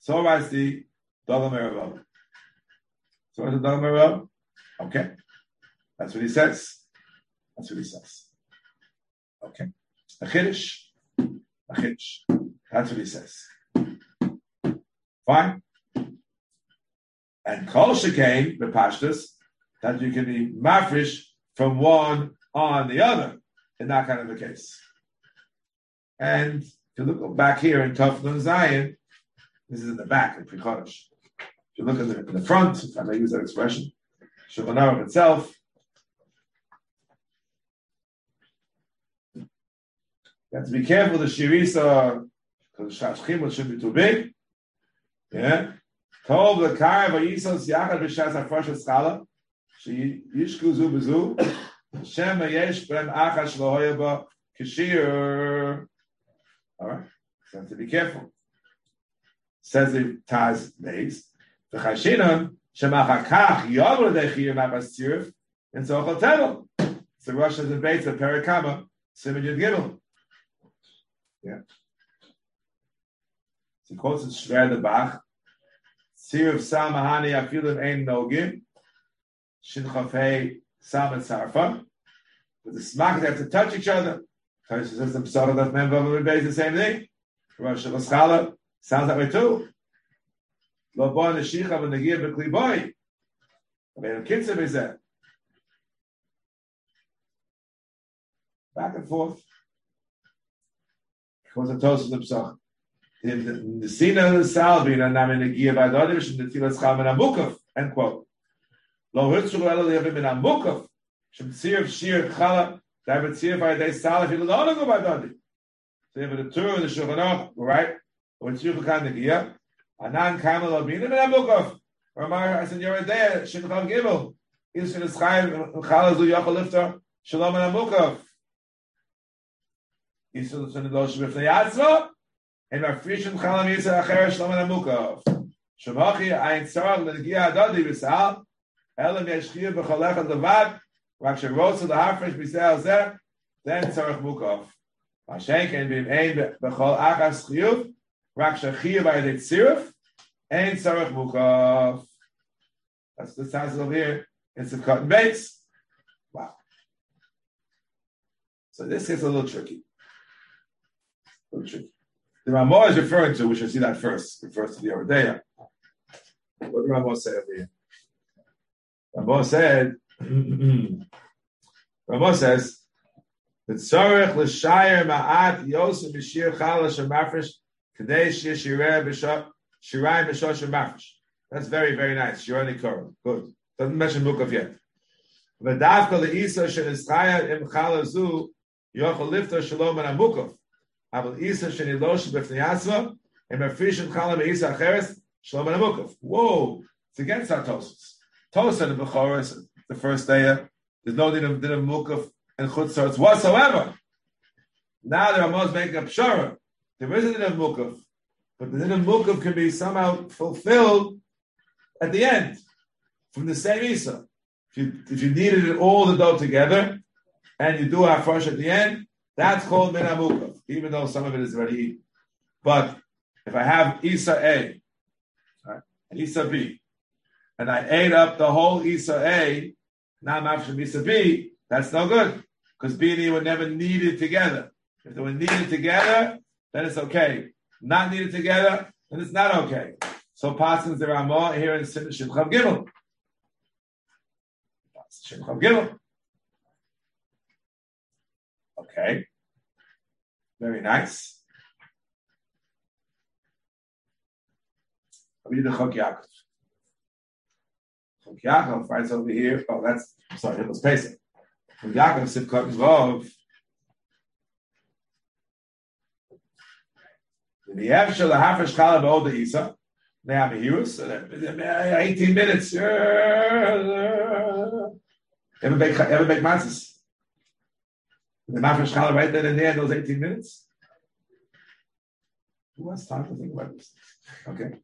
So writes the Dogam Meravav. So what's the Dogam Meravav? Okay. That's what he says. That's what he says. Okay. A chiddush. A chiddush. That's what he says. Fine. And kol shekain bepashtus that you can be mafresh from one on the other in that kind of a case. And if you look back here in Tufnun Zion, this is in the back in Prichodesh. If you look in the, in the front, if I may use that expression, Shulchan itself, Have to be careful the shirisa because shashchimut should be too big. Yeah. Tov the kar vayisos yachad b'shas hafrosh eschala sheyishku zu b'zu Hashem yesh ben achash lohoya ba kishir. All right. So have to be careful. Says the Taz Beis. The Chashinan shemachakach yavur dechir mabas tzirif in Zochel Tevel. So Rosh has a beit of Perikama Simon Yud Gimel. Yeah. So he quotes it Shver the Bach. Sir of Samahani Afilim Ein Nogim. Shin Chafei Sam and Sarfa. But the smack they have to touch each other. Taisha says the Psara that men Vavam is the same thing. Rosh Hashanah sounds that way too. Lo bo neshicha v'negir b'kli boy. But kitzim is that. Back and forth. Because the Tosus. The Sina and I'm in the Gia by the Odish, and the Tilas Cham and Amukov, end quote. Lo Hitzul Elo Levim in Amukov, Shem Tzir Shir Chala, David Tzir by Day Salif, he don't go by Dodi. So you have the Tur, the Shulchan right? Or Tzir Chukan the Gia, Anan Kamel Abinim in Amukov. Ramar, I said, you're there, Shimchav Gimel. Is in the Chaim, Chala Zu Yochel Lifter, Shalom and Amukov. Isul Sunilosh Bifnei Yatzva, and Mafrishim Chalam Yisra Acher Shlomo Namukov. Shemachi Ein Tzar Legia Adadi Bisal, Elam Yeshchia B'Cholech Levad, Rak Sherosa L'Hafresh Bisel Zer, then Tzarech Mukov. Mashenk and Bim Ein B'Chol Achas Chiyuv, Rak Shechia B'Yadei Tziruf, Ein Tzarech Mukov. That's the sounds over here. It's a cut base. Wow. So this is a little tricky. The Ramah is referring to, we should see that first, refers to the Oradea. What did Ramah say over here? Ramah said, Ramah says, tzorech l'shayir ma'at yosef b'shir chala shemafresh kadei shir shireh b'shah shirayim shemafresh. That's very, very nice. Shirani Korah. Good. Doesn't mention Mukaf yet. V'davka le'isa shenischaya im chala zu yochel lifta shalom and amukaf. And. Whoa. It's against our Tosos. Tosa the Bechoros, the first day, there's no need of din of mukaf and chutzarts whatsoever. Now the Ramos making a pshara. There is a din of mukaf, but the din of mukaf can be somehow fulfilled at the end from the same Isa. If you, if you needed it all the dough together and you do a fresh at the end, that's called min even though some of it is already eaten. But if I have Isa A and Isa B, and I ate up the whole Isa A, now I'm after Isa B, that's no good. Because B and E were never needed together. If they were needed together, then it's okay. Not needed together, then it's not okay. So there are more here in Shimchav Gimel. Shimchav Gimel. Okay. Very nice. I read the Chok Yaakov. Chok Yaakov writes over here. Oh, that's sorry, it was Pesach. Chok Yaakov Sivkot Vov. The Yevshel the Hafish Kala the Isa. They have a heroes. 18 minutes. Ever make ever make matzahs? The Mafish Kala right then and there those 18 minutes. Who has time to think about this? Okay.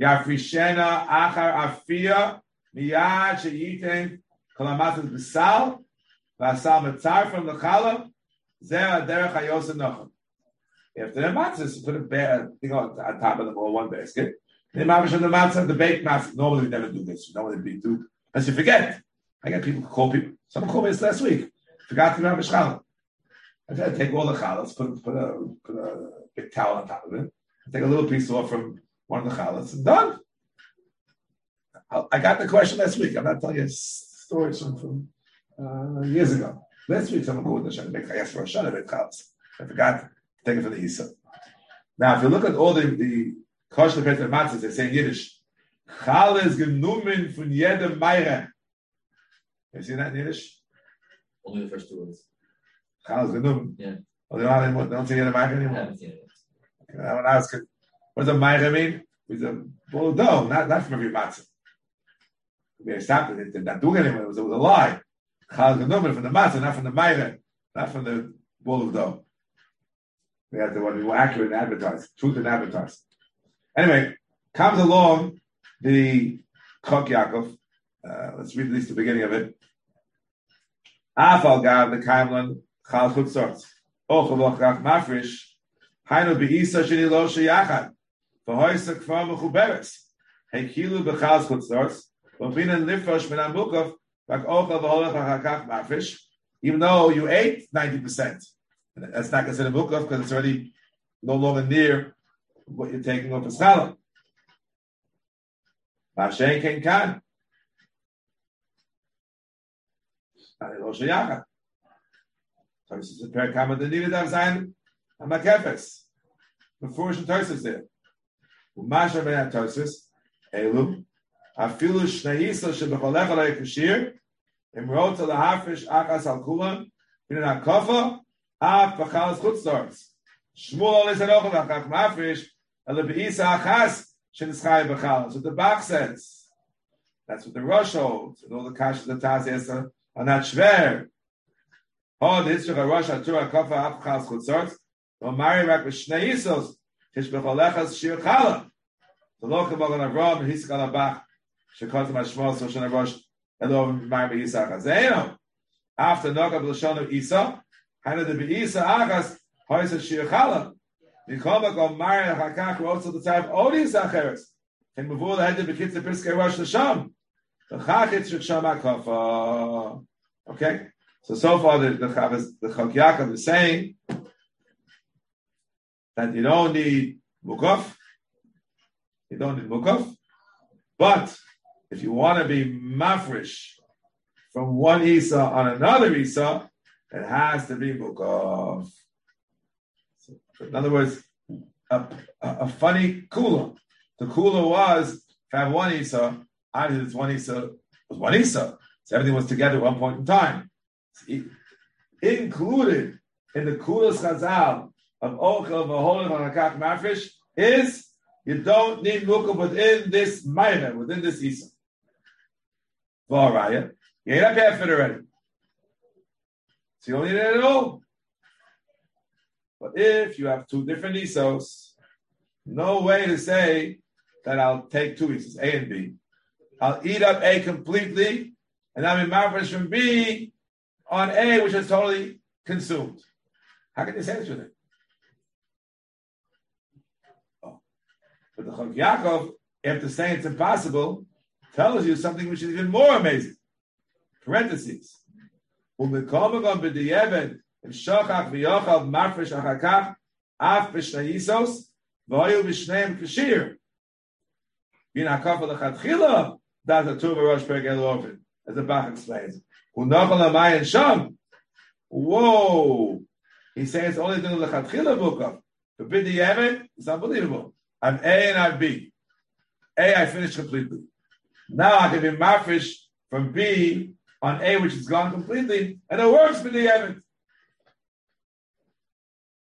Yafrishena achar afia miyad sheyitin kolamatzes b'sal v'asal metzar from the chala zeh derech hayos enochem. After the matzahs, put a bear, you know, on top of them all one basket. The mafish and the matzah, the baked matzah. Normally we never do this. Normally we do, unless you forget. I get people call people. Someone called me this last week. Forgot to mafish challah. I take all the challahs, put, put, a, put a big towel on top of it, take a little piece off from one of the challahs, and done. I got the question last week. I'm not telling you stories from, from uh, years ago. Last week, someone called Shana make chayas for Shana make challahs. I forgot to take it for the Isa. Now, if you look at all the, the kosher Peter matzahs, they say in Yiddish, Chales genommen von jedem Meire. You see that in Yiddish? Only the first two words. Chales genommen. Yeah. Oh, they don't, have they don't jedem Meire I anymore? haven't seen it. I want to ask it. What does a Meire mean? It's a bowl of dough, not, not from every matzah. They stopped it. They're not doing it anymore. It was, it was a lie. Chales genommen from the matzah, not from the Meire, not from the bowl of dough. We have to be more accurate and advertise. Truth and advertise. Anyway, comes along the Chok Yaakov. Uh, let's read at least the beginning of it. Afal gav the kaimlan chal chutzot. Och aloch rach mafrish. Hainu be'isa sheni lo sheyachad. V'hoysa kfar mechuberes. Hekilu b'chal chutzot. V'binan lifrosh min amukov. Rak ochel v'holach achakach mafrish. Even though you ate 90%. That's not considered mukov because it's already no longer near what you're taking off as challah. Mashen ken kan. Ani lo sheyachad. Tosis is the of Bach says. That's what the Rosh holds. And all the kashas that Taz are not shver. Oh, the Yitzchak HaRosh HaTurah Kofa Apchas Chutzorz, or marry back with Shnei Yisos, Tishbecholechas Shir Chala. The Loch Mogan Avram, Hiskal Abach, Shekotim HaShmos, Shoshan HaRosh, Elo marry Yitzchak Hazeino. After Nogav Lashon of Isa, Hana de Beisa Achas, Hoysa Shir Chala. Nikoma go marry Hakach, also the type Odi Sacheres. And before the head of the kids, the Piskei Rosh Lasham. The Chachitz Sham HaKofa. Okay? So so far the the the Chok Yaakov is saying that you don't need mukaf, you don't need mukaf, but if you want to be mafresh from one Isa on another Isa, it has to be mukaf. So, in other words, a, a, a funny kula. The kula was if I have one Isa, obviously this one Isa was one Isa. So everything was together at one point in time included in the coolest chazal of Ochel Vaholim on Hakak Mafresh is you don't need mukaf within this minor, within this Isa. V'araya, you ain't up half it already. So you don't need it at all. But if you have two different Isos, no way to say that I'll take two Isos, A and B. I'll eat up A completely, and I'll be mafresh from B on A, which is totally consumed. How can you say this with it? Oh. But the Chok Yaakov, after saying it's impossible, tells you something which is even more amazing. Parentheses. ומקומם בדיעבד, עם שוכח ויוכל מפרש אחר כך, אף בשני איסוס, והיו בשניהם כשיר. מן הכופה לכתחילה, דעת הטור בראש פרק אלו as the Bach explains. and Sham. Whoa! He says only the Chatchila Mukaf. The Bidi Yemen is unbelievable. I'm A and I'm B. A I finished completely. Now I can be mafish from B on A, which is gone completely, and it works for the Yemen.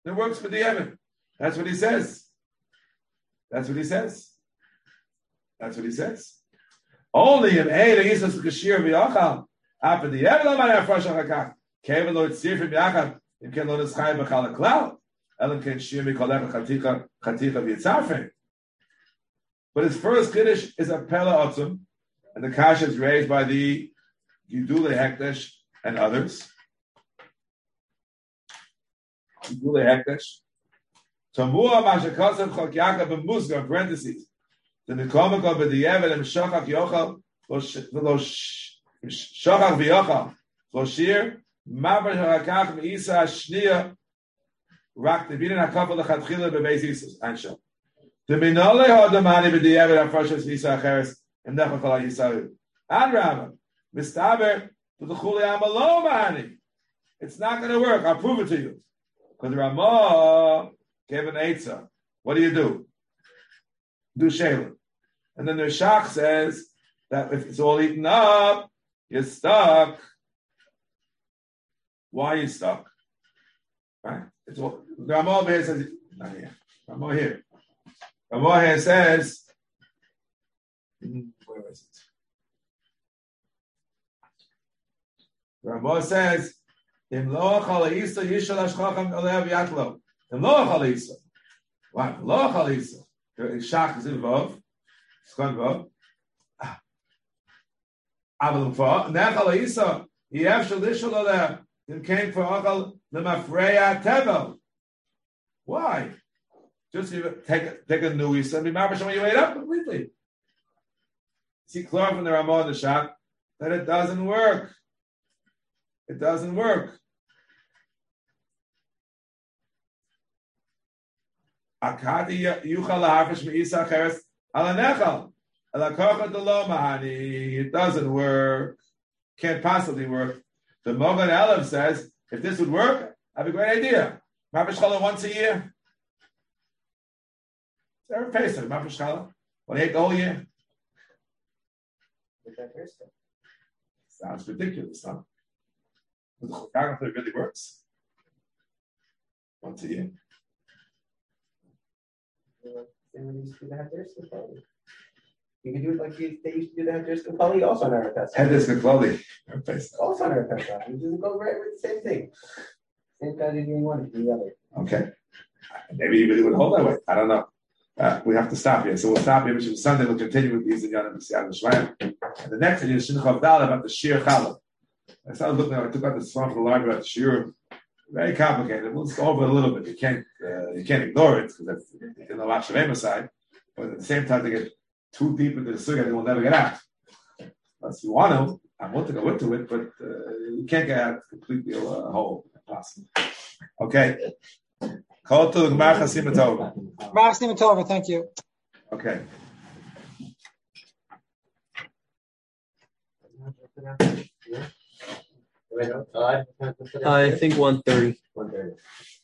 It works for the Yemen. That's what he says. That's what he says. That's what he says. Only in A the Yisrael Kashir v'Yachal after the Evel Amar Afresh Achakach Kevin Lo Yitzir from Yachad Im Ken Lo Nitzchai B'Chal HaKlal Elam Ken Shir Mikolech Chaticha Chaticha V'Yitzarfe But his first Kiddush is a Pella Otzum and the Kasha is raised by the Gidule Hekdesh and others. Gidule Hekdesh. Tamua Mashakasav Chok Yaakov B'Musga, parentheses. The Nikomik of the Yevel and Shachak Yochal Lo Shachach v'yochal. Floshir, Mavar harakach me'isa shniya, rak tevinin hakafel lechatchila bebeis isus. Ansho. The minole hodamani b'diyevet afrashas nisa acheres, and nechol kol ha'yisayu. And Rama, mistaber, to the chuli amalo mani. It's not going to work. I'll prove it to you. Because Ramah gave an Eitzah. What do you do? Do Shalem. And then the Shach says that if it's all eaten up, you're stuck. Why are you stuck? Right? It's what Ramah here says. Not here. Here. Ramah here says. Where is it? Ramah says. Im lo chalaisa yishal ashchacham olev. Im shach is involved. He came for Achal Lemafreya Tevel. Why? Just take, take a new Isa and be Mabash when you ate up completely. See, clear from the Ramah the shop that it doesn't work. It doesn't work. Yuchal Cheres it doesn't work. Can't possibly work. The Mogan Aleph says, if this would work, I have a great idea. Mafish Chala once a year. Every Pesach, Mafish Chala. What ate the whole year? Sounds ridiculous, huh? It really works. Once a year. You can do it like you, they used to do that just in Kali, also on Erev Pesach. Head is clothing. Also on Pesach. You just go right with the same thing. Same guy did doing one, the other. Okay. Maybe you really would hold that way. I don't know. Uh, we have to stop here. So we'll stop here, which is Sunday. We'll continue with these in Yonah Shemaim. And the next thing is Shinoch Avdal about the Shir Challah. I started looking at I took out the song from the library about the Shir. Very complicated. We'll just go over it a little bit. You can't uh, you can't ignore it because that's in the Shavema side. But at the same time, to get too deep into the sugya, they will never get out. Unless you want to, I want to go into it, but uh, you can't get out completely uh, whole. Impossible. Okay. Call to the Gemara Chasim Tova. Thank you. Okay. No, five, I think one thirty. one thirty.